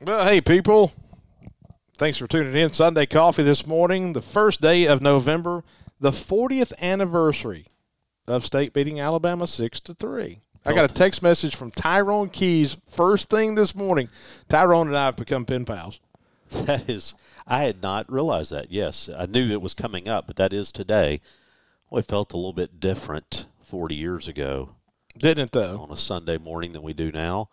Well, hey, people. Thanks for tuning in. Sunday Coffee this morning, the first day of November, the 40th anniversary of State beating Alabama 6 to 3. I got a text message from Tyrone Keys first thing this morning. Tyrone and I have become pen pals. That is, I had not realized that. Yes, I knew it was coming up, but that is today. Well, it felt a little bit different 40 years ago Didn't it, though? on a Sunday morning than we do now.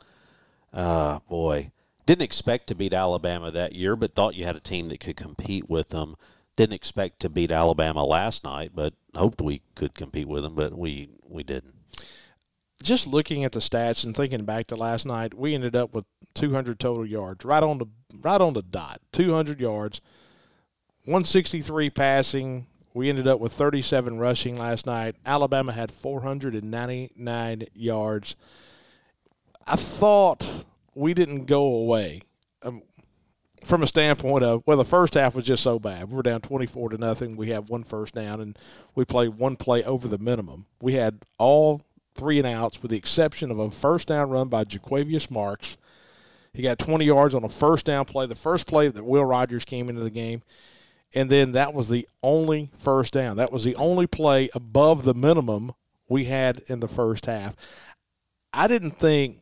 Uh, boy, didn't expect to beat Alabama that year, but thought you had a team that could compete with them. Didn't expect to beat Alabama last night, but hoped we could compete with them, but we we didn't. Just looking at the stats and thinking back to last night, we ended up with 200 total yards, right on the right on the dot. 200 yards, 163 passing. We ended up with 37 rushing last night. Alabama had 499 yards. I thought we didn't go away um, from a standpoint of well, the first half was just so bad. We were down 24 to nothing. We had one first down, and we played one play over the minimum. We had all three and outs, with the exception of a first down run by Jo'quavious Marks. He got 20 yards on a first down play, the first play that Will Rogers came into the game. And then that was the only first down. That was the only play above the minimum we had in the first half. I didn't think,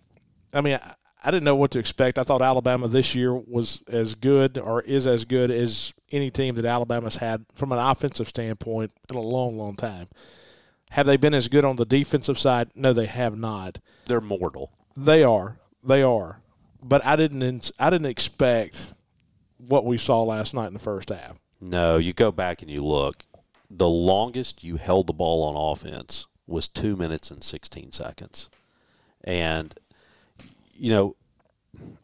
I mean, I, didn't know what to expect. I thought Alabama this year was as good or is as good as any team that Alabama's had from an offensive standpoint in a long, long time. Have they been as good on the defensive side? No, they have not. They're mortal. They are. They are. But I didn't. I didn't expect what we saw last night in the first half. No, you go back and you look. The longest you held the ball on offense was two minutes and 16 seconds. And, you know,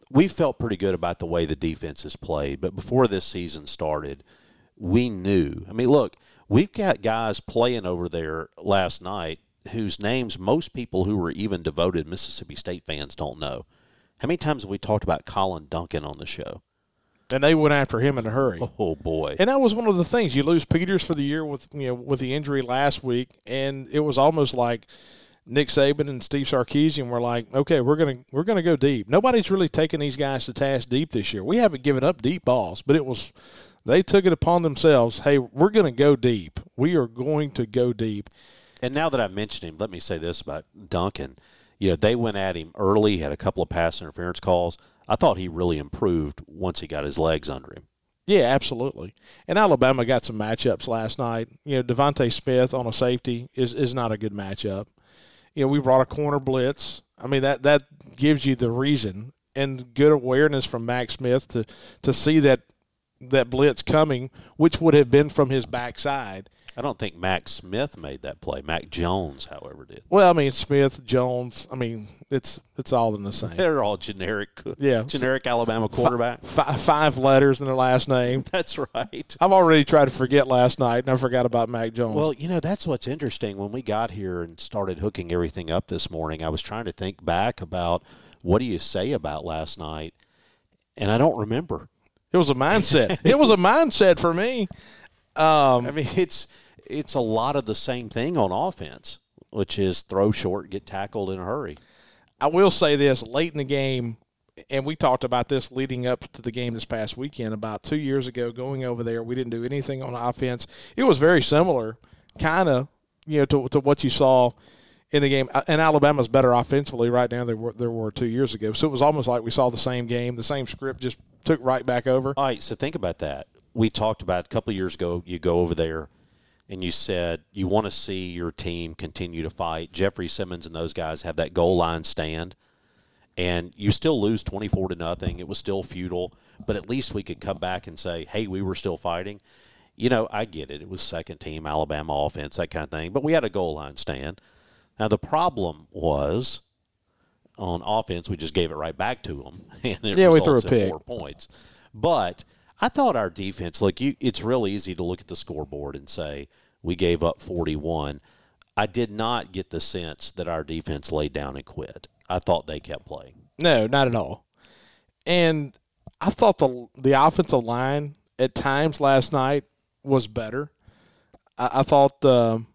we felt pretty good about the way the defense has played. But before this season started, we knew. I mean, look, we've got guys playing over there last night whose names most people who were even devoted Mississippi State fans don't know. How many times have we talked about Collin Duncan on the show? And they went after him in a hurry. Oh boy! And that was one of the things. You lose Peters for the year with you know with the injury last week, and it was almost like Nick Saban and Steve Sarkisian were like, "Okay, we're gonna we're gonna go deep." Nobody's really taken these guys to task deep this year. We haven't given up deep balls, but it was they took it upon themselves. Hey, we're gonna go deep. We are going to go deep. And now that I mentioned him, let me say this about Duncan. You know, they went at him early, had a couple of pass interference calls. I thought he really improved once he got his legs under him. Yeah, absolutely. And Alabama got some matchups last night. You know, DeVonta Smith on a safety is, is not a good matchup. You know, we brought a corner blitz. I mean, that, that gives you the reason and good awareness from Max Smith to, to see that that blitz coming, which would have been from his backside. I don't think Mac Smith made that play. Mac Jones, however, did. Well, I mean Smith, Jones. I mean it's it's all in the same. They're all generic. Yeah. generic Alabama quarterback. F- five letters in their last name. That's right. I've already tried to forget last night, and I forgot about Mac Jones. Well, you know that's what's interesting. When we got here and started hooking everything up this morning, I was trying to think back about what do you say about last night, and I don't remember. It was a mindset. it was a mindset for me. Um, I mean, it's it's a lot of the same thing on offense, which is throw short, get tackled in a hurry. I will say this: late in the game, and we talked about this leading up to the game this past weekend. About two years ago, going over there, we didn't do anything on offense. It was very similar, kind of, you know, to, to what you saw in the game. And Alabama's better offensively right now than there were, there were two years ago. So it was almost like we saw the same game, the same script, just took right back over. All right, so think about that. We talked about a couple of years ago. You go over there, and you said you want to see your team continue to fight. Jeffrey Simmons and those guys have that goal line stand, and you still lose twenty four to nothing. It was still futile, but at least we could come back and say, "Hey, we were still fighting." You know, I get it. It was second team Alabama offense, that kind of thing, but we had a goal line stand. Now the problem was on offense, we just gave it right back to them, and it Yeah, we threw a in pick. four points. But I thought our defense. Look, you, it's real easy to look at the scoreboard and say we gave up 41. I did not get the sense that our defense laid down and quit. I thought they kept playing. No, not at all. And I thought the the offensive line at times last night was better. I, I thought, um,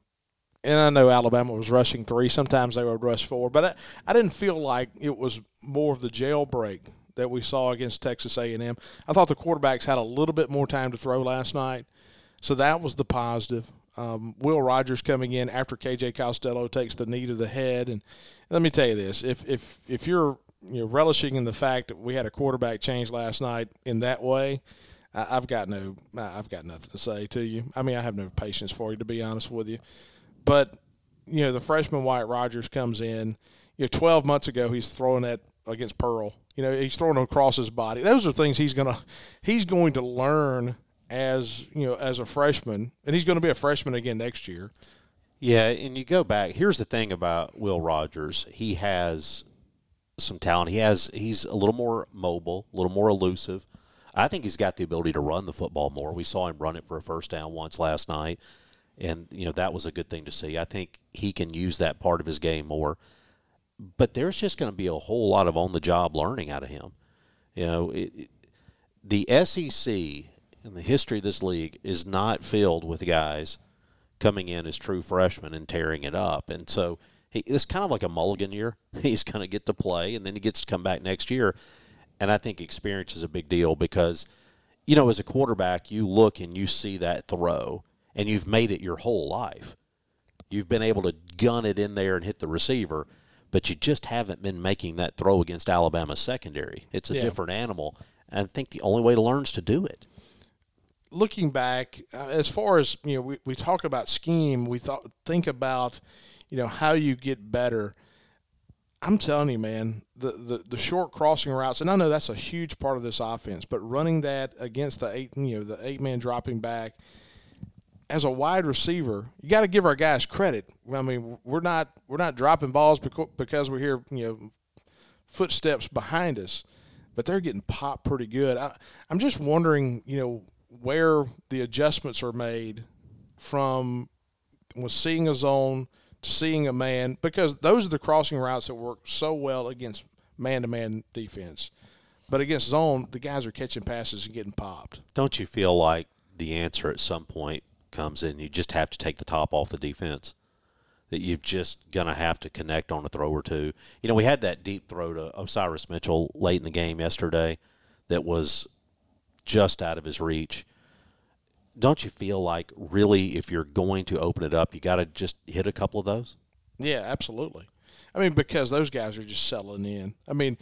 and I know Alabama was rushing three. Sometimes they would rush four, but I, I didn't feel like it was more of the jailbreak that we saw against Texas A&M. I thought the quarterbacks had a little bit more time to throw last night, so that was the positive. Um, Will Rogers coming in after KJ Costello takes the knee to the head, and let me tell you this: if if if you're you know, relishing in the fact that we had a quarterback change last night in that way, I, have got no, I've got nothing to say to you. I mean, I have no patience for you, to be honest with you. But you know, the freshman Wyatt Rogers comes in. You know, 12 months ago, he's throwing that against Pearl. You know, he's throwing across his body. Those are things he's gonna he's going to learn as you know as a freshman, and he's going to be a freshman again next year. Yeah, and you go back. Here's the thing about Will Rogers. He has some talent. He has he's a little more mobile, a little more elusive. I think he's got the ability to run the football more. We saw him run it for a first down once last night, and you know that was a good thing to see. I think he can use that part of his game more. But there's just going to be a whole lot of on the job learning out of him. You know, it, it, the SEC in the history of this league is not filled with guys coming in as true freshmen and tearing it up. And so he, it's kind of like a mulligan year. He's going to get to play, and then he gets to come back next year. And I think experience is a big deal because, you know, as a quarterback, you look and you see that throw, and you've made it your whole life. You've been able to gun it in there and hit the receiver, but you just haven't been making that throw against Alabama's secondary. It's a yeah. different animal. And I think the only way to learn is to do it looking back, uh, as far as you know, we, we talk about scheme. We thought think about you know how you get better. I'm telling you, man, the, the, the short crossing routes, and I know that's a huge part of this offense, but running that against the eight, you know, the eight man dropping back as a wide receiver, you got to give our guys credit. I mean, we're not we're not dropping balls because we hear you know footsteps behind us, but they're getting popped pretty good. I, I'm just wondering, you know, where the adjustments are made from was seeing a zone to seeing a man because those are the crossing routes that work so well against man-to-man defense. But against zone, the guys are catching passes and getting popped. Don't you feel like the answer at some point comes in? You just have to take the top off the defense. That you're just gonna have to connect on a throw or two. You know, we had that deep throw to Osiris Mitchell late in the game yesterday, that was just out of his reach. Don't you feel like really, if you're going to open it up, you got to just hit a couple of those? Yeah, absolutely. I mean, because those guys are just settling in. I mean,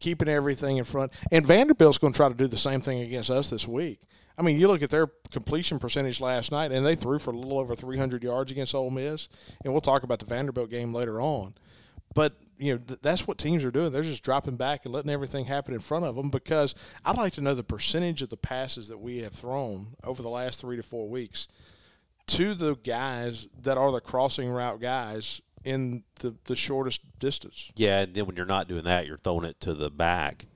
keeping everything in front. And Vanderbilt's going to try to do the same thing against us this week. I mean, you look at their completion percentage last night, and they threw for a little over 300 yards against Ole Miss. And we'll talk about the Vanderbilt game later on. But you know th- that's what teams are doing. They're just dropping back and letting everything happen in front of them. Because I'd like to know the percentage of the passes that we have thrown over the last three to four weeks to the guys that are the crossing route guys in the, the shortest distance. Yeah, and then when you're not doing that, you're throwing it to the back,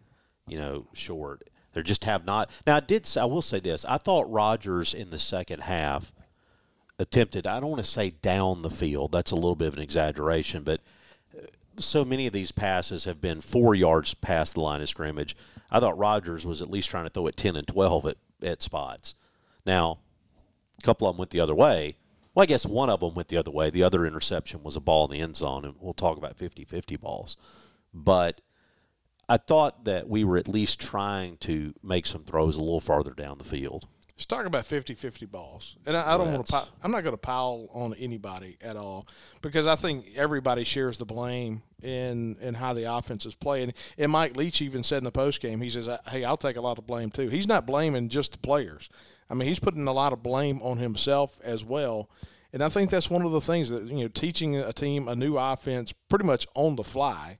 you know, short. They just have not. Now, I did. I will say this. I thought Rogers in the second half attempted. I don't want to say down the field. That's a little bit of an exaggeration, but so many of these passes have been four yards past the line of scrimmage. I thought Rogers was at least trying to throw it 10 and 12 at, at spots. Now, a couple of them went the other way. Well, I guess one of them went the other way. The other interception was a ball in the end zone, and we'll talk about 50 50 balls. But I thought that we were at least trying to make some throws a little farther down the field. Let's talk about 50-50 balls. And I, I don't want to I'm not going to pile on anybody at all because I think everybody shares the blame in in how the offense is playing. And Mike Leach even said in the post game, he says, "Hey, I'll take a lot of blame too." He's not blaming just the players. I mean, he's putting a lot of blame on himself as well. And I think that's one of the things that you know, teaching a team a new offense pretty much on the fly,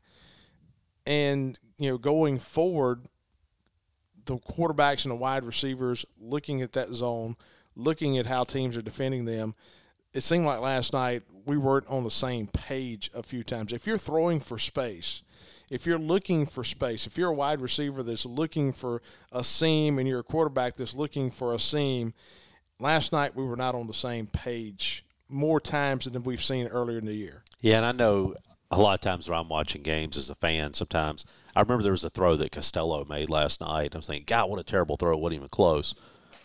and you know, going forward, the quarterbacks and the wide receivers looking at that zone, looking at how teams are defending them. It seemed like last night we weren't on the same page a few times. If you're throwing for space, if you're looking for space, if you're a wide receiver that's looking for a seam and you're a quarterback that's looking for a seam, last night we were not on the same page more times than we've seen earlier in the year. Yeah, and I know a lot of times when I'm watching games as a fan, sometimes I remember there was a throw that Costello made last night. I was thinking, God, what a terrible throw! It wasn't even close.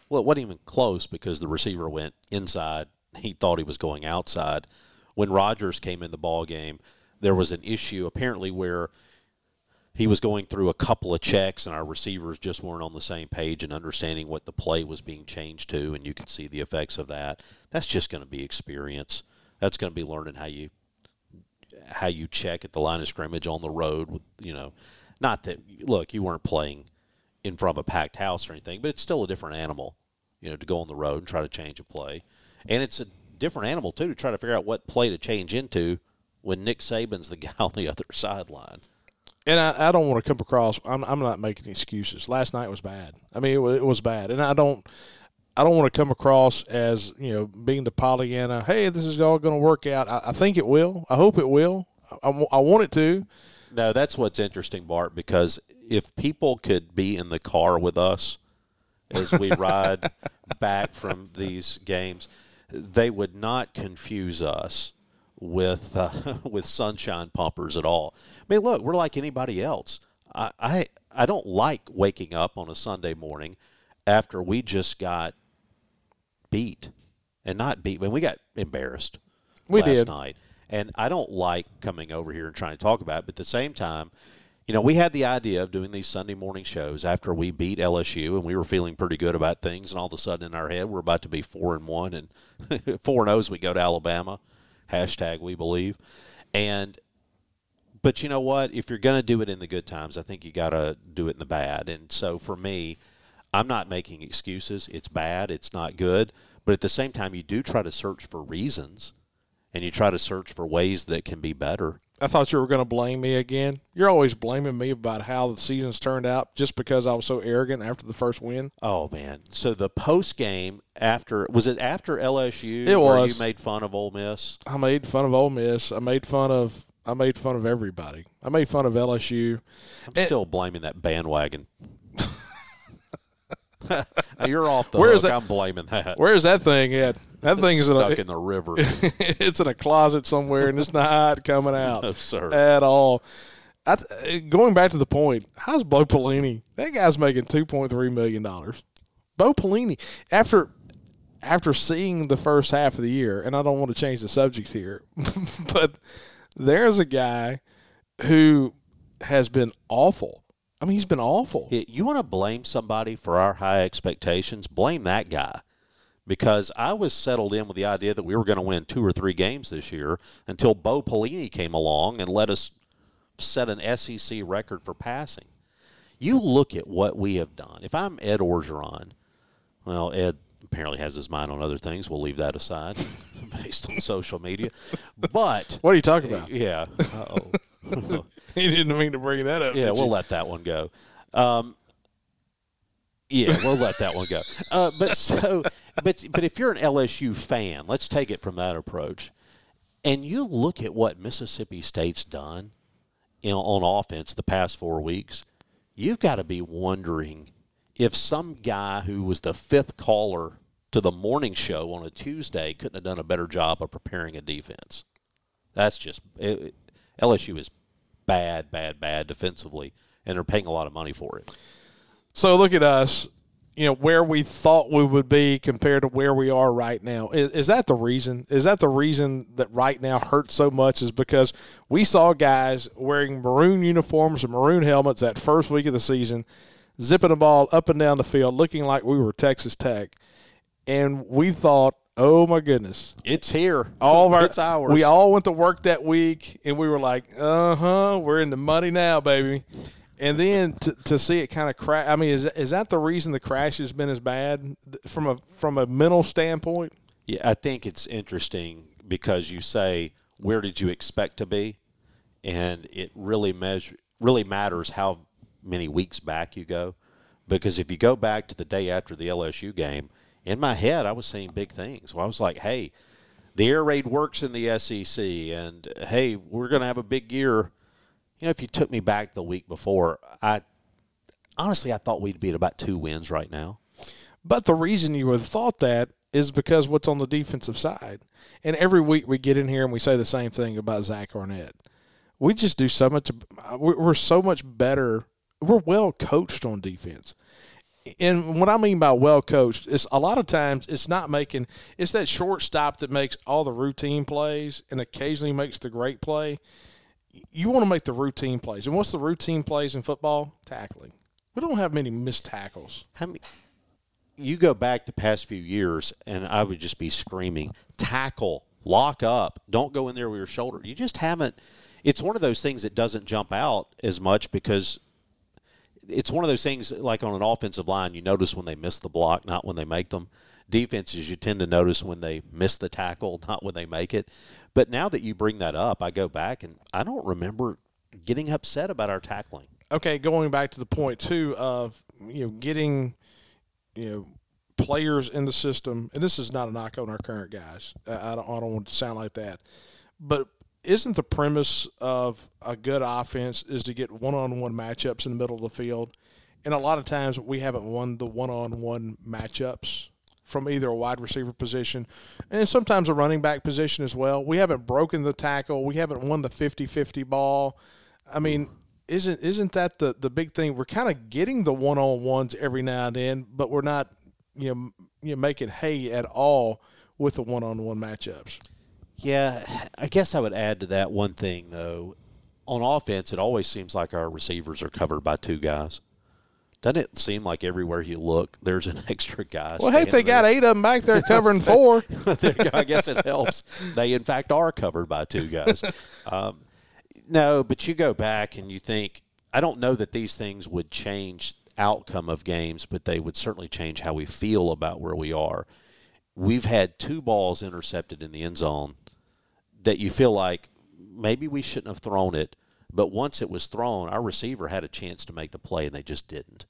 Well, it wasn't even close because the receiver went inside. He thought he was going outside. When Rogers came in the ball game, there was an issue apparently where he was going through a couple of checks, and our receivers just weren't on the same page and understanding what the play was being changed to, and you could see the effects of that. That's just going to be experience. That's going to be learning how you how you check at the line of scrimmage on the road. With you know, not that look, you weren't playing in front of a packed house or anything, but it's still a different animal. You know, to go on the road and try to change a play, and it's a different animal too to try to figure out what play to change into when Nick Saban's the guy on the other sideline. And I, I don't want to come across. I'm, I'm not making excuses. Last night was bad. I mean, it it was bad, and I don't. I don't want to come across as you know being the Pollyanna. Hey, this is all going to work out. I, I, think it will. I hope it will. I, I want it to. No, that's what's interesting, Bart. Because if people could be in the car with us as we ride back from these games, they would not confuse us with uh, with sunshine pumpers at all. I mean, look, we're like anybody else. I, I I don't like waking up on a Sunday morning after we just got beat and not beat. When we got embarrassed we last did. night, and I don't like coming over here and trying to talk about it. But at the same time, you know, we had the idea of doing these Sunday morning shows after we beat LSU, and we were feeling pretty good about things. And all of a sudden, in our head, we're about to be four and one and four and as we go to Alabama. Hashtag we believe, and but you know what? If you're going to do it in the good times, I think you got to do it in the bad. And so for me, I'm not making excuses. It's bad. It's not good. But at the same time, you do try to search for reasons and you try to search for ways that can be better. I thought you were going to blame me again. You're always blaming me about how the season's turned out just because I was so arrogant after the first win. Oh man! So the post game after was it after LSU? It was. you made fun of Ole Miss. I made fun of Ole Miss. I made fun of I made fun of everybody. I made fun of LSU. I'm and, still blaming that bandwagon You're off the where hook. That, I'm blaming that. Where's that thing at? That it's thing is stuck in, a, in the river. it's in a closet somewhere, and it's not coming out no, sir. at all. I, going back to the point, how's Bo Pelini? That guy's making two point three million dollars. Bo Pelini, after after seeing the first half of the year, and I don't want to change the subject here, but there's a guy who has been awful I mean, he's been awful. You want to blame somebody for our high expectations? Blame that guy. Because I was settled in with the idea that we were going to win two or three games this year until Bo Pelini came along and let us set an SEC record for passing. You look at what we have done. If I'm Ed Orgeron, well, Ed apparently has his mind on other things. We'll leave that aside based on social media. But what are you talking about? Yeah. he didn't mean to bring that up. Yeah, we'll you? let that one go. Um, yeah, we'll let that one go. Uh, but so, but but if you're an LSU fan, let's take it from that approach, and you look at what Mississippi State's done in, on offense the past four weeks, you've got to be wondering if some guy who was the fifth caller to the morning show on a Tuesday couldn't have done a better job of preparing a defense. That's just it, LSU is bad, bad, bad defensively, and they're paying a lot of money for it. So look at us, you know, where we thought we would be compared to where we are right now. Is, is that the reason? Is that the reason that right now hurts so much? Is because we saw guys wearing maroon uniforms and maroon helmets that first week of the season, zipping the ball up and down the field, looking like we were Texas Tech, and we thought Oh my goodness! It's here. All of our, it's ours. We all went to work that week, and we were like, "Uh huh, we're in the money now, baby." And then to, to see it kind of crash. I mean, is is that the reason the crash has been as bad from a from a mental standpoint? Yeah, I think it's interesting because you say, "Where did you expect to be?" and it really measure really matters how many weeks back you go, because if you go back to the day after the LSU game in my head, I was seeing big things. Well, I was like, hey, the air raid works in the SEC, and hey, we're going to have a big year. You know, if you took me back the week before, I honestly I thought we'd be at about two wins right now. But the reason you would have thought that is because what's on the defensive side. And every week we get in here and we say the same thing about Zach Arnett. We just do so much. Uh, we're so much better. We're well coached on defense and what I mean by well coached is a lot of times it's not making it's that shortstop that makes all the routine plays and occasionally makes the great play. you want to make the routine plays. And what's the routine plays in football? Tackling. We don't have many missed tackles. How many? You go back the past few years, and I would just be screaming, tackle, lock up, don't go in there with your shoulder. You just haven't. It's one of those things that doesn't jump out as much because it's one of those things like on an offensive line, you notice when they miss the block, not when they make them. Defenses, you tend to notice when they miss the tackle, not when they make it. But now that you bring that up, I go back and I don't remember getting upset about our tackling. Okay, going back to the point too of you know getting you know players in the system, and this is not a knock on our current guys. I don't, I don't want to sound like that, but isn't the premise of a good offense is to get one-on-one matchups in the middle of the field? And a lot of times we haven't won the one-on-one matchups from either a wide receiver position and sometimes a running back position as well. We haven't broken the tackle. We haven't won the 50-50 ball. I mean, isn't isn't that the the big thing? We're kind of getting the one-on-ones every now and then, but we're not you know you know making hay at all with the one-on-one matchups. Yeah, I guess I would add to that one thing though. On offense, it always seems like our receivers are covered by two guys. Doesn't it seem like everywhere you look, there's an extra guy? Well, hey, they got eight of them back there covering four. I guess it helps. They, in fact, are covered by two guys. Um, no, but you go back and you think, I don't know that these things would change outcome of games, but they would certainly change how we feel about where we are. We've had two balls intercepted in the end zone that you feel like maybe we shouldn't have thrown it, but once it was thrown, our receiver had a chance to make the play, and they just didn't.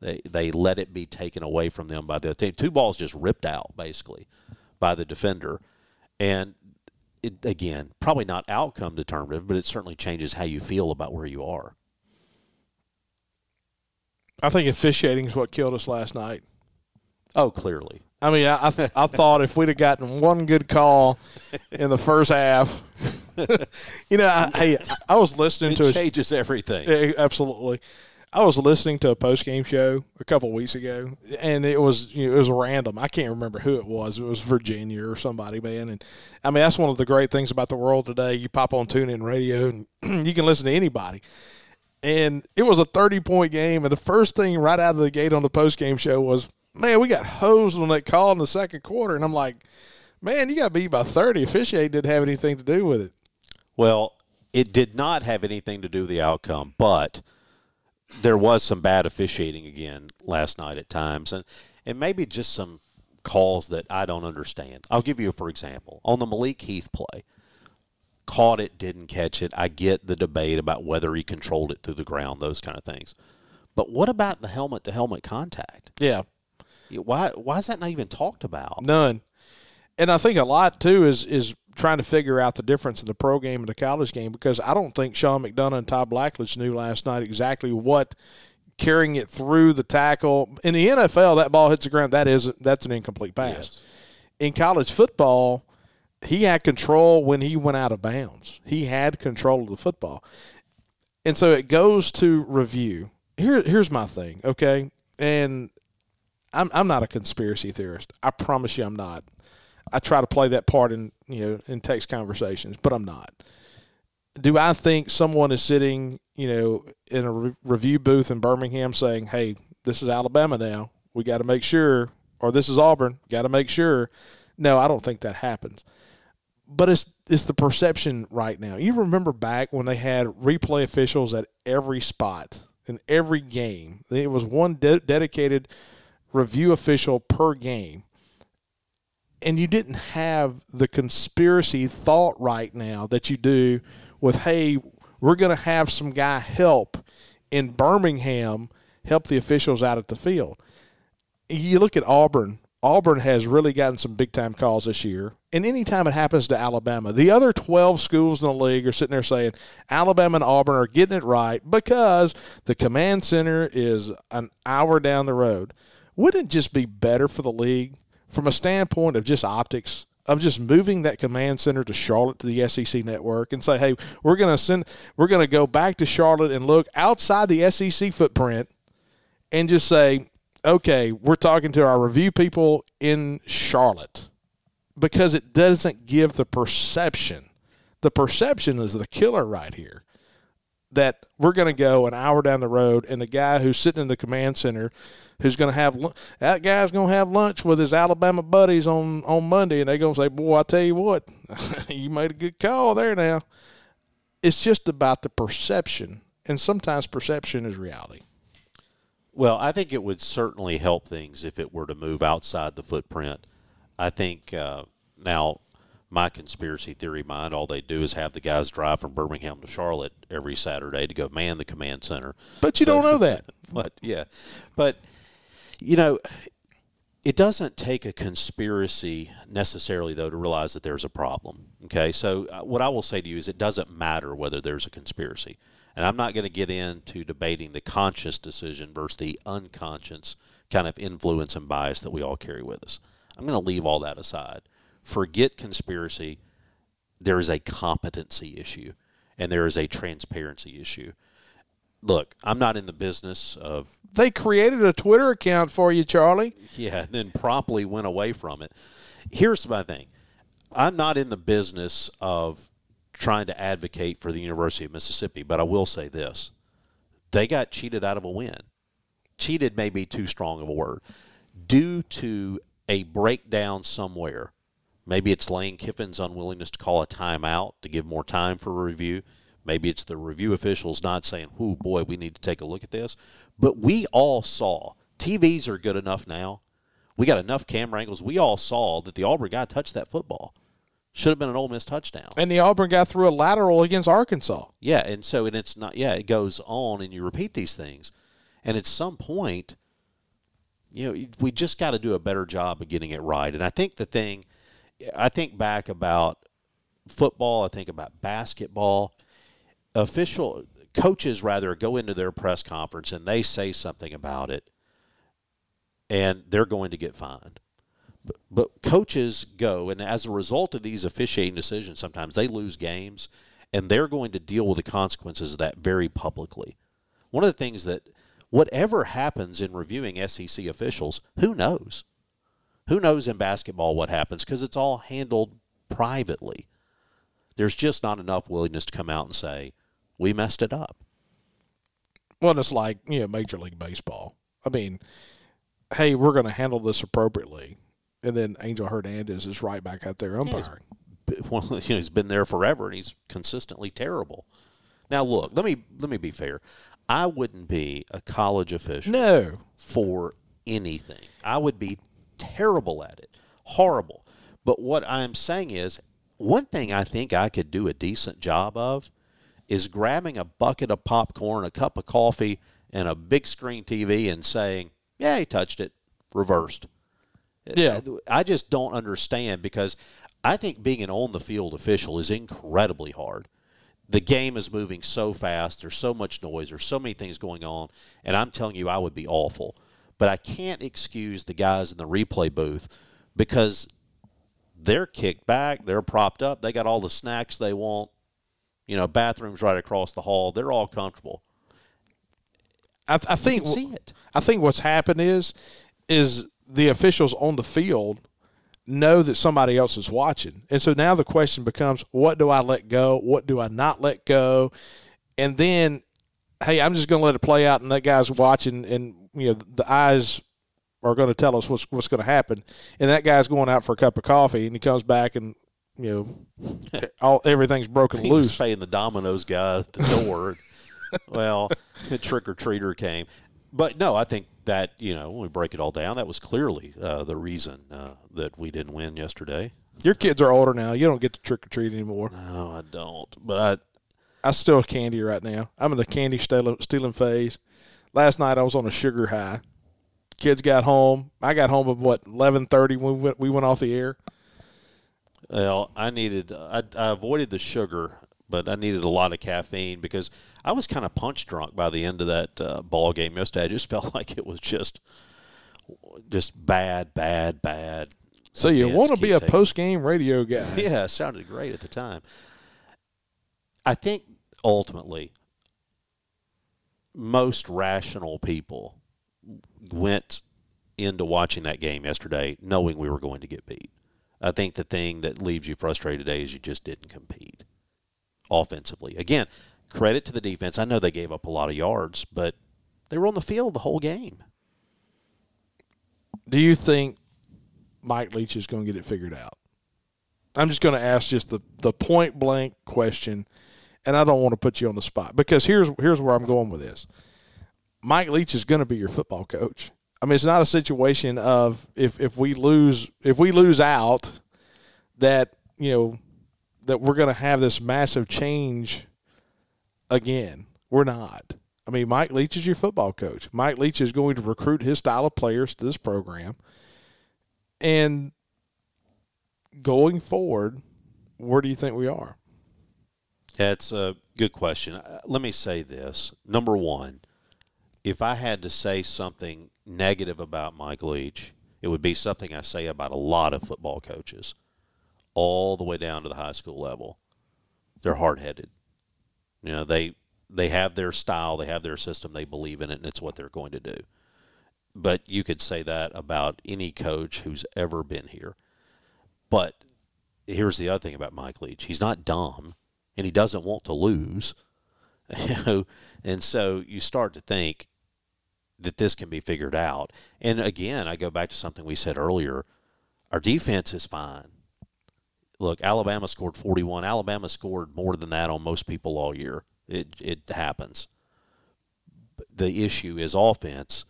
They they let it be taken away from them by the team. Two balls just ripped out basically by the defender, and it, again, probably not outcome determinative, but it certainly changes how you feel about where you are. I think officiating is what killed us last night. Oh, clearly. I mean, I I, I thought if we'd have gotten one good call in the first half, you know, I, hey, I was listening It to a, changes everything. Yeah, absolutely. I was listening to a post game show a couple weeks ago, and it was you know, it was random. I can't remember who it was. It was Virginia or somebody, man. And I mean, that's one of the great things about the world today. You pop on tune in radio, and you can listen to anybody. And it was a thirty point game, and the first thing right out of the gate on the post game show was, "Man, we got hosed on that call in the second quarter." And I'm like, "Man, you got beat by thirty. Officiating didn't have anything to do with it." Well, it did not have anything to do with the outcome, but there was some bad officiating again last night at times, and and maybe just some calls that I don't understand. I'll give you for example on the Malik Heath play. Caught it, didn't catch it. I get the debate about whether he controlled it through the ground, those kind of things. But what about the helmet to helmet contact? Yeah, Why why is that not even talked about? None. And I think a lot too is is trying to figure out the difference in the pro game and the college game because I don't think Sean McDonough and Todd Blackledge knew last night exactly what carrying it through the tackle. In the NFL, that ball hits the ground. That is that's an incomplete pass. Yes. In college football, he had control when he went out of bounds. He had control of the football. And so it goes to review. Here here's my thing, okay? And I'm I'm not a conspiracy theorist. I promise you I'm not. I try to play that part in you know in text conversations, but I'm not. Do I think someone is sitting you know in a re- review booth in Birmingham saying, "Hey, this is Alabama now. We got to make sure," or "This is Auburn. Got to make sure." No, I don't think that happens. But it's it's the perception right now. You remember back when they had replay officials at every spot in every game. It was one de- dedicated review official per game and you didn't have the conspiracy thought right now that you do with hey we're going to have some guy help in birmingham help the officials out at the field. You look at auburn. Auburn has really gotten some big time calls this year. And anytime it happens to alabama the other 12 schools in the league are sitting there saying alabama and auburn are getting it right because the command center is an hour down the road wouldn't it just be better for the league from a standpoint of just optics of just moving that command center to Charlotte to the SEC network and say, hey, we're going to send, we're to go back to Charlotte and look outside the SEC footprint and just say, okay, we're talking to our review people in Charlotte because it doesn't give the perception the perception is the killer right here. That we're going to go an hour down the road, and the guy who's sitting in the command center, who's going to have that guy's going to have lunch with his Alabama buddies on on Monday, and they're going to say, "Boy, I tell you what, you made a good call there." Now, it's just about the perception, and sometimes perception is reality. Well, I think it would certainly help things if it were to move outside the footprint. I think uh, now my conspiracy theory mind, all they do is have the guys drive from Birmingham to Charlotte every Saturday to go man the command center. But you so, don't know that. But yeah, but you know, it doesn't take a conspiracy necessarily though to realize that there's a problem. Okay, so uh, what I will say to you is it doesn't matter whether there's a conspiracy. And I'm not going to get into debating the conscious decision versus the unconscious kind of influence and bias that we all carry with us. I'm going to leave all that aside. Forget conspiracy. There is a competency issue and there is a transparency issue. Look, I'm not in the business of. They created a Twitter account for you, Charlie. Yeah, and then promptly went away from it. Here's my thing I'm not in the business of trying to advocate for the University of Mississippi, but I will say this. They got cheated out of a win. Cheated may be too strong of a word. Due to a breakdown somewhere, maybe it's Lane Kiffin's unwillingness to call a timeout to give more time for review. Maybe it's the review officials not saying, oh boy, we need to take a look at this. But we all saw, TVs are good enough now. We got enough camera angles. We all saw that the Auburn guy touched that football. Should have been an Ole Miss touchdown. And the Auburn guy threw a lateral against Arkansas. Yeah, and so and it's not. Yeah, it goes on, and you repeat these things, and at some point, you know, we just got to do a better job of getting it right. And I think the thing, I think back about football. I think about basketball. Official coaches rather go into their press conference and they say something about it, and they're going to get fined but, coaches go, and as a result of these officiating decisions, sometimes they lose games, and they're going to deal with the consequences of that very publicly. One of the things that, whatever happens in reviewing SEC officials, who knows? Who knows in basketball what happens? Because it's all handled privately. There's just not enough willingness to come out and say, we messed it up. Well, it's like, you know, Major League Baseball. I mean, hey, we're going to handle this appropriately and then Angel Hernandez is right back out there umpiring. Yeah, he's, well, you know, he's been there forever, and he's consistently terrible. Now, look, let me let me be fair. I wouldn't be a college official. No. For anything, I would be terrible at it, horrible. But what I'm saying is, one thing I think I could do a decent job of is grabbing a bucket of popcorn, a cup of coffee, and a big screen TV and saying, "Yeah, he touched it, reversed." Uh, yeah. I just don't understand because I think being an on the field official is incredibly hard. The game is moving so fast. There's so much noise. There's so many things going on. And I'm telling you, I would be awful. But I can't excuse the guys in the replay booth because they're kicked back. They're propped up. They got all the snacks they want. You know, bathrooms right across the hall. They're all comfortable. I, I think see it. I think what's happened is is the officials on the field know that somebody else is watching. And so now the question becomes what do I let go? What do I not let go? And then, hey, I'm just going to let it play out, and that guy's watching, and, you know, the eyes are going to tell us what's, what's going to happen. And that guy's going out for a cup of coffee, and he comes back and, you know, all everything's broken he loose. Was paying the Domino's guy at the door. well, the trick or treater came. But no, I think that you know when we break it all down, that was clearly uh, the reason uh, that we didn't win yesterday. Your kids are older now. You don't get to trick or treat anymore. No, I don't. But I, still candy right now. I'm in the candy stealing, stealing phase. Last night I was on a sugar high. Kids got home. I got home at what eleven thirty when we went, we went off the air. Well, I needed. I, I avoided the sugar but I needed a lot of caffeine because I was kind of punch drunk by the end of that uh, ball game yesterday. I just felt like it was just just bad, bad, bad. So you want to be a post game radio guy? Yeah, it sounded great at the time. I think ultimately most rational people went into watching that game yesterday knowing we were going to get beat. I think the thing that leaves you frustrated today is you just didn't compete offensively. Again, credit to the defense. I know they gave up a lot of yards, but they were on the field the whole game. Do you think Mike Leach is going to get it figured out? I'm just going to ask just the, the point blank question, and I don't want to put you on the spot because here's here's where I'm going with this. Mike Leach is going to be your football coach. I mean, it's not a situation of if if we lose if we lose out that you know that we're going to have this massive change again. We're not. I mean, Mike Leach is your football coach. Mike Leach is going to recruit his style of players to this program. And going forward, where do you think we are? That's a good question. Uh, Let me say this. Number one, if I had to say something negative about Mike Leach, it would be something I say about a lot of football coaches, all the way down to the high school level. They're hard headed. You know, they they have their style, they have their system, they believe in it, and it's what they're going to do. But you could say that about any coach who's ever been here. But here's the other thing about Mike Leach: he's not dumb, and he doesn't want to lose. You know, and so you start to think that this can be figured out. And again, I go back to something we said earlier: our defense is fine. Look, Alabama scored 41. Alabama scored more than that on most people all year. It it happens. The issue is offense,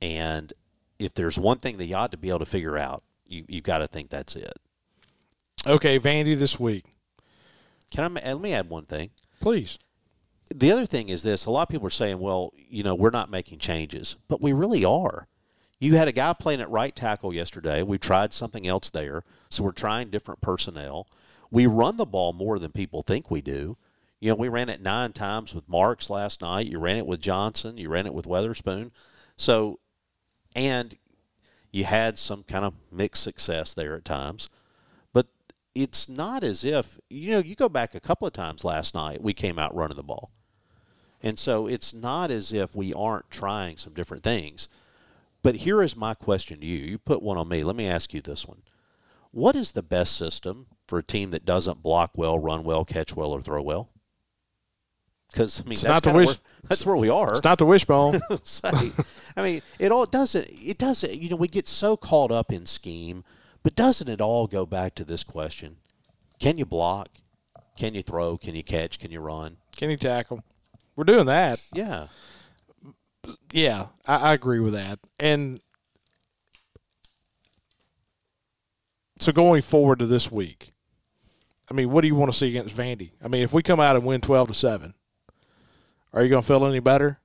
and if there's one thing that you ought to be able to figure out, you you've got to think that's it. Okay, Vandy this week. Can I let me add one thing? Please. The other thing is this: a lot of people are saying, "Well, you know, we're not making changes," but we really are. You had a guy playing at right tackle yesterday. We tried something else there, so we're trying different personnel. We run the ball more than people think we do. You know, we ran it nine times with Marks last night. You ran it with Johnson. You ran it with Weatherspoon. So, and you had some kind of mixed success there at times. It's not as if, you know, you go back a couple of times last night, we came out running the ball. And so it's not as if we aren't trying some different things. But here is my question to you. You put one on me. Let me ask you this one. What is the best system for a team that doesn't block well, run well, catch well, or throw well? Because I mean, It's that's not the wish- where, that's where we are. It's not the wishbone. say. I mean, it all doesn't. It doesn't. You know, we get so caught up in scheme, but doesn't it all go back to this question: Can you block? Can you throw? Can you catch? Can you run? Can you tackle? We're doing that. Yeah. Yeah, I, I agree with that. And so going forward to this week, I mean, what do you want to see against Vandy? I mean, if we come out and win twelve to seven, are you going to feel any better?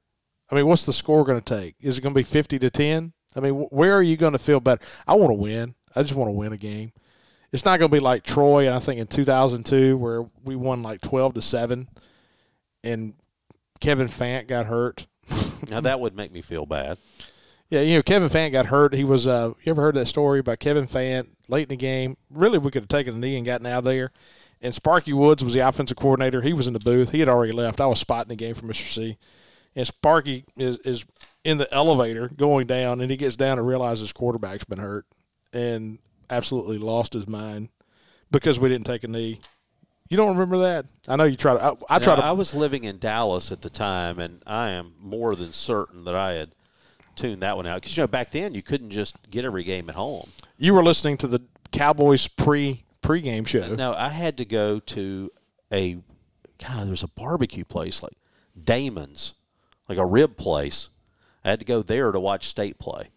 I mean, what's the score going to take? Is it going to be fifty to ten? I mean, wh- where are you going to feel better? I want to win. I just want to win a game. It's not going to be like Troy, I think in two thousand two, where we won like twelve to seven, and Kevin Fant got hurt. Now that would make me feel bad. Yeah, you know, Kevin Fant got hurt. He was uh you ever heard that story about Kevin Fant late in the game? Really we could have taken a knee and gotten out of there. And Sparky Woods was the offensive coordinator. He was in the booth. He had already left. I was spotting the game for Mr. C. And Sparky is, is in the elevator going down and he gets down and realizes quarterback's been hurt and absolutely lost his mind because we didn't take a knee. You don't remember that? I know you try to I, I try to I was living in Dallas at the time, and I am more than certain that I had tuned that one out because you know back then you couldn't just get every game at home. you were listening to the Cowboys pre pregame show. No, I had to go to a God. There was a barbecue place like Damon's, like a rib place. I had to go there to watch state play,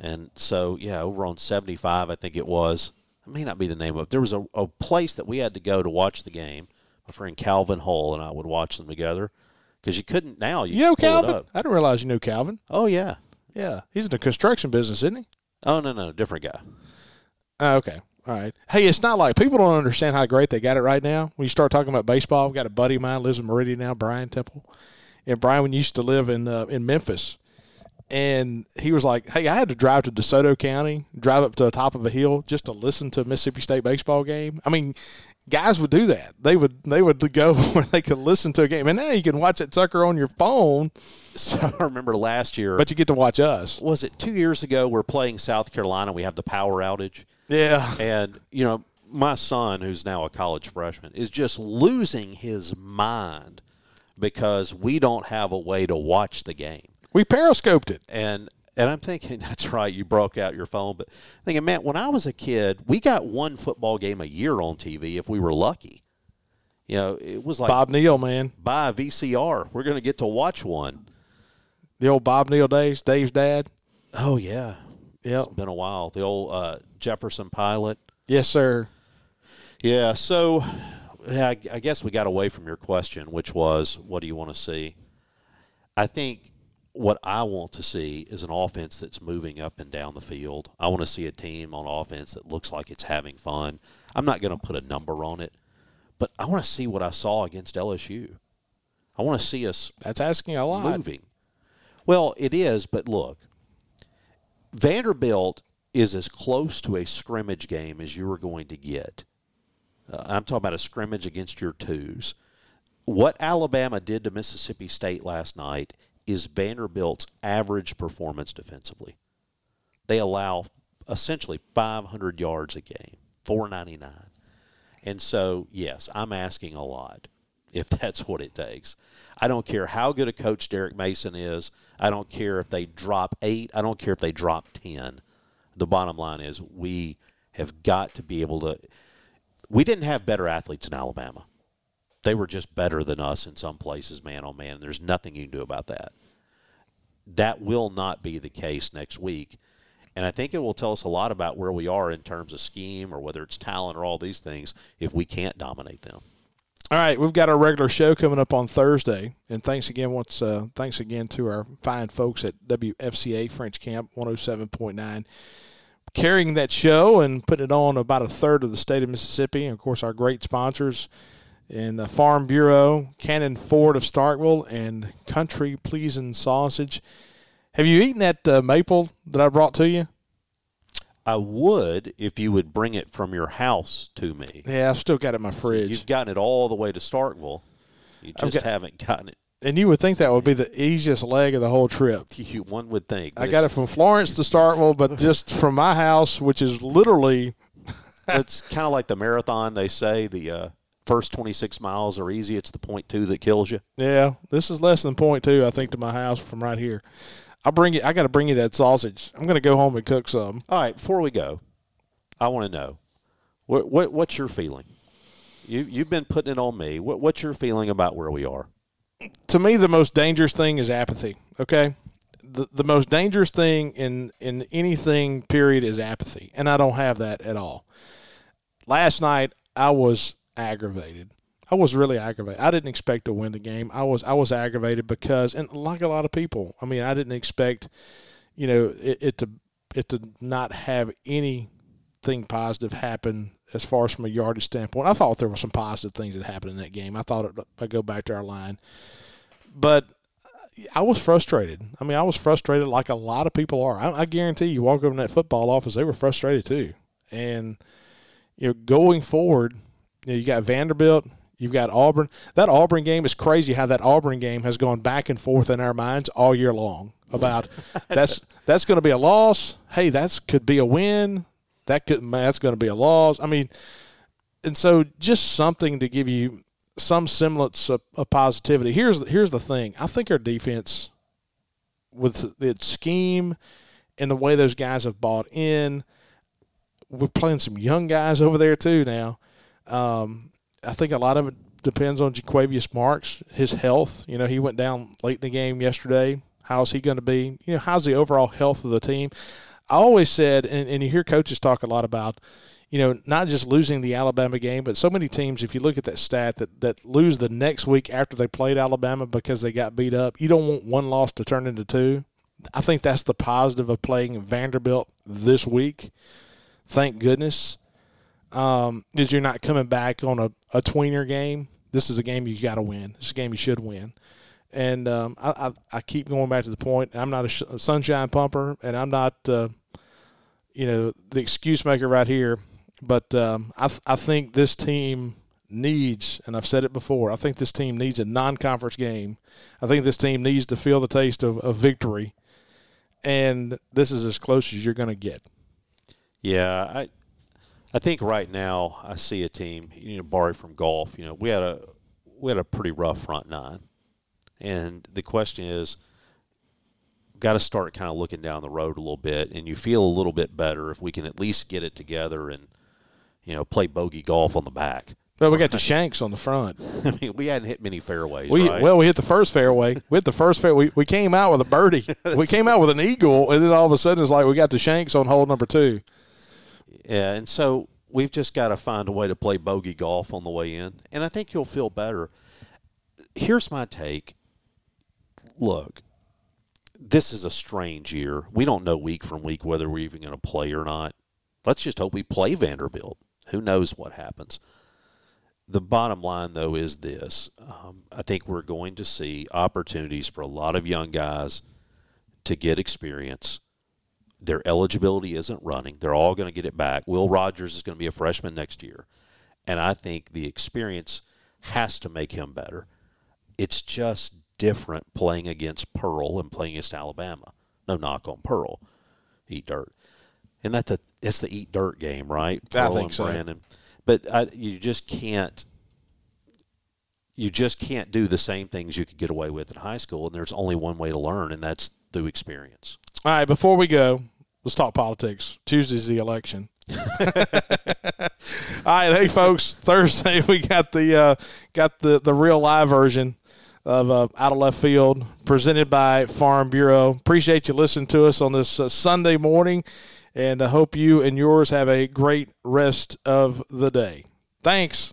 and so yeah, over on seventy five, I think it was. It may not be the name of it. There was a, a place that we had to go to watch the game. My friend Calvin Hull and I would watch them together because you couldn't now. You, You know Calvin? I didn't realize you knew Calvin. Oh yeah. Yeah, he's in the construction business, isn't he? Oh no no different guy. Oh, okay. All right. Hey, it's not like people don't understand how great they got it right now. When you start talking about baseball, I've got a buddy of mine lives in Meridian now, Brian Temple, and Brian used to live in uh, in Memphis, and he was like, "Hey, I had to drive to DeSoto County, drive up to the top of a hill just to listen to a Mississippi State baseball game." I mean, guys would do that. They would they would go where they could listen to a game, and now you can watch that sucker on your phone, So I remember last year. but you get to watch us. was it two years ago? We're playing South Carolina. We have the power outage. Yeah. and you know my son, who's now a college freshman, is just losing his mind because we don't have a way to watch the game. We periscoped it. And and I'm thinking, that's right, you broke out your phone. But I'm thinking, man, when I was a kid, we got one football game a year on TV if we were lucky. You know, it was like Bob Neal, man. buy a VCR. We're going to get to watch one. The old Bob Neal days, Dave's dad. Oh yeah, Yep. it's been a while. The old uh, Jefferson pilot. Yes, sir. Yeah, so I, I guess we got away from your question, which was, what do you want to see? I think what I want to see is an offense that's moving up and down the field. I want to see a team on offense that looks like it's having fun. I'm not going to put a number on it, but I want to see what I saw against LSU. I want to see us That's asking a lot. moving. Well, it is, but look, Vanderbilt is as close to a scrimmage game as you are going to get. Uh, I'm talking about a scrimmage against your twos. What Alabama did to Mississippi State last night is Vanderbilt's average performance defensively. They allow essentially 500 yards a game, 499. And so, yes, I'm asking a lot if that's what it takes. I don't care how good a coach Derek Mason is. I don't care if they drop eight. I don't care if they drop 10. The bottom line is we have got to be able to. We didn't have better athletes in Alabama. They were just better than us in some places, man on man. There's nothing you can do about that. That will not be the case next week. And I think it will tell us a lot about where we are in terms of scheme or whether it's talent or all these things if we can't dominate them. All right, we've got our regular show coming up on Thursday, and thanks again. Once, uh, thanks again to our fine folks at WFCA French Camp 107.9, carrying that show and putting it on about a third of the state of Mississippi. And of course, our great sponsors in the Farm Bureau, Cannon Ford of Starkville, and Country Pleasing Sausage. Have you eaten that uh, maple that I brought to you? I would if you would bring it from your house to me. Yeah, I've still got it in my fridge. You've gotten it all the way to Starkville. You just got- haven't gotten it. and you would think that would be the easiest leg of the whole trip. You, one would think. I got it from Florence to Starkville, but just from my house, which is literally it's kind of like the marathon. They say the uh, first 26 miles are easy. It's the point two that kills you. yeah. This is less than point two, I think, to my house from right here. I'll bring you. I got to bring you that sausage. I'm going to go home and cook some. All right, before we go, I want to know what, what what's your feeling? You you've been putting it on me. What, what's your feeling about where we are? To me, the most dangerous thing is apathy. Okay, the the most dangerous thing in in anything period is apathy, and I don't have that at all. Last night, I was aggravated. I was really aggravated. I didn't expect to win the game. I was I was aggravated because, and like a lot of people, I mean, I didn't expect, you know, it, it to it to not have anything positive happen as far as from a yardage standpoint. I thought there were some positive things that happened in that game. I thought I go back to our line, but I was frustrated. I mean, I was frustrated like a lot of people are. I, I guarantee you, walk over in that football office, they were frustrated too. And you know, going forward, you, know, you got Vanderbilt, you've got Auburn. That Auburn game is crazy. How that Auburn game has gone back and forth in our minds all year long about that's that's going to be a loss. Hey, that's could be a win. That could that's going to be a loss. I mean, and so just something to give you some semblance of, of positivity. Here's here's the thing. I think our defense, with its scheme and the way those guys have bought in, we're playing some young guys over there too now. Um, I think a lot of it depends on Jo'quavious Marks, his health. You know, he went down late in the game yesterday. How's he going to be? You know, how's the overall health of the team? I always said, and, and you hear coaches talk a lot about, you know, not just losing the Alabama game, but so many teams, if you look at that stat, that, that lose the next week after they played Alabama because they got beat up. You don't want one loss to turn into two. I think that's the positive of playing Vanderbilt this week. Thank goodness. Um, is you're not coming back on a, a tweener game. This is a game you got to win. This is a game you should win. And um, I, I, I keep going back to the point. I'm not a, sh- a sunshine pumper, and I'm not, uh, you know, the excuse maker right here. But um, I, th- I think this team needs, and I've said it before, I think this team needs a non conference game. I think this team needs to feel the taste of, of victory. And this is as close as you're going to get. Yeah, I I think right now I see a team. You know, borrow from golf. You know, we had a we had a pretty rough front nine, and the question is, got to start kind of looking down the road a little bit, and you feel a little bit better if we can at least get it together and you know play bogey golf on the back. Well, we got the shanks on the front. I mean, we hadn't hit many fairways. We right? well, we hit the first fairway. We hit the first fair. We, we came out with a birdie. we came out with an eagle, and then all of a sudden it's like we got the shanks on hole number two. Yeah, and so we've just got to find a way to play bogey golf on the way in, and I think you'll feel better. Here's my take. Look, this is a strange year. We don't know week from week whether we're even going to play or not. Let's just hope we play Vanderbilt. Who knows what happens? The bottom line, though, is this um, I think we're going to see opportunities for a lot of young guys to get experience. Their eligibility isn't running. They're all going to get it back. Will Rogers is going to be a freshman next year. And I think the experience has to make him better. It's just different playing against Pearl and playing against Alabama. No knock on Pearl. Eat dirt. And that's the it's the eat dirt game, right? I Pearl think and so. Brandon. But I, you just can't you just can't do the same things you could get away with in high school and there's only one way to learn and that's through experience. All right, before we go, let's talk politics. Tuesday's the election. All right, hey folks, Thursday we got the uh, got the the real live version of uh, out of left field presented by Farm Bureau. Appreciate you listening to us on this uh, Sunday morning, and I hope you and yours have a great rest of the day. Thanks.